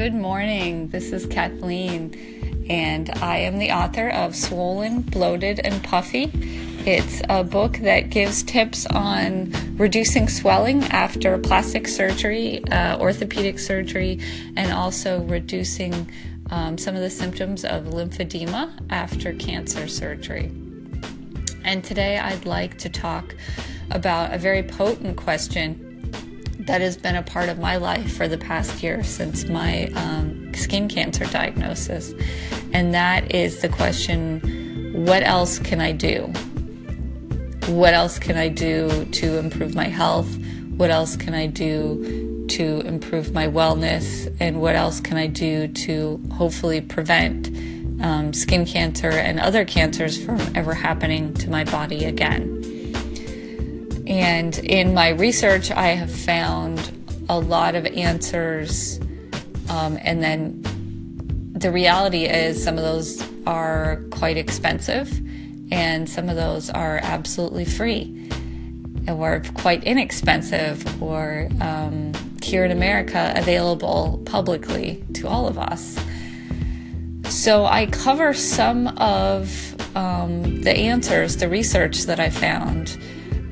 Good morning. This is Kathleen, and I am the author of Swollen, Bloated, and Puffy. It's a book that gives tips on reducing swelling after plastic surgery, uh, orthopedic surgery, and also reducing um, some of the symptoms of lymphedema after cancer surgery. And today I'd like to talk about a very potent question that has been a part of my life for the past year since my um, skin cancer diagnosis. And that is the question what else can I do? What else can I do to improve my health? What else can I do to improve my wellness? And what else can I do to hopefully prevent um, skin cancer and other cancers from ever happening to my body again? And in my research, I have found a lot of answers. Um, and then the reality is, some of those are quite expensive, and some of those are absolutely free or quite inexpensive, or um, here in America, available publicly to all of us. So I cover some of um, the answers, the research that I found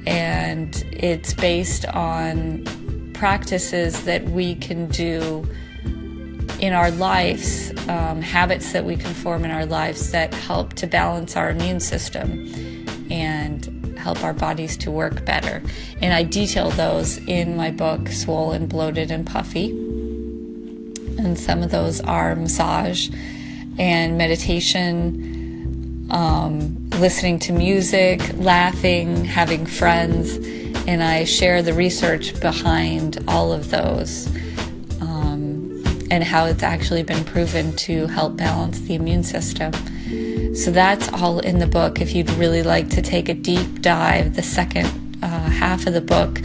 and it's based on practices that we can do in our lives, um, habits that we can form in our lives that help to balance our immune system and help our bodies to work better. And I detail those in my book, Swollen, Bloated, and Puffy. And some of those are massage and meditation. Um, listening to music, laughing, having friends, and I share the research behind all of those um, and how it's actually been proven to help balance the immune system. So that's all in the book. If you'd really like to take a deep dive, the second uh, half of the book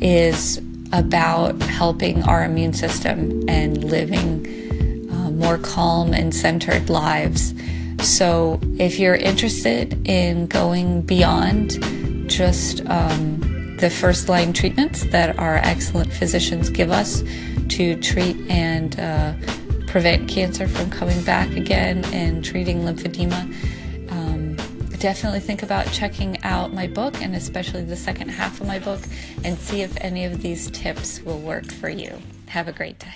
is about helping our immune system and living uh, more calm and centered lives. So, if you're interested in going beyond just um, the first line treatments that our excellent physicians give us to treat and uh, prevent cancer from coming back again and treating lymphedema, um, definitely think about checking out my book and especially the second half of my book and see if any of these tips will work for you. Have a great day.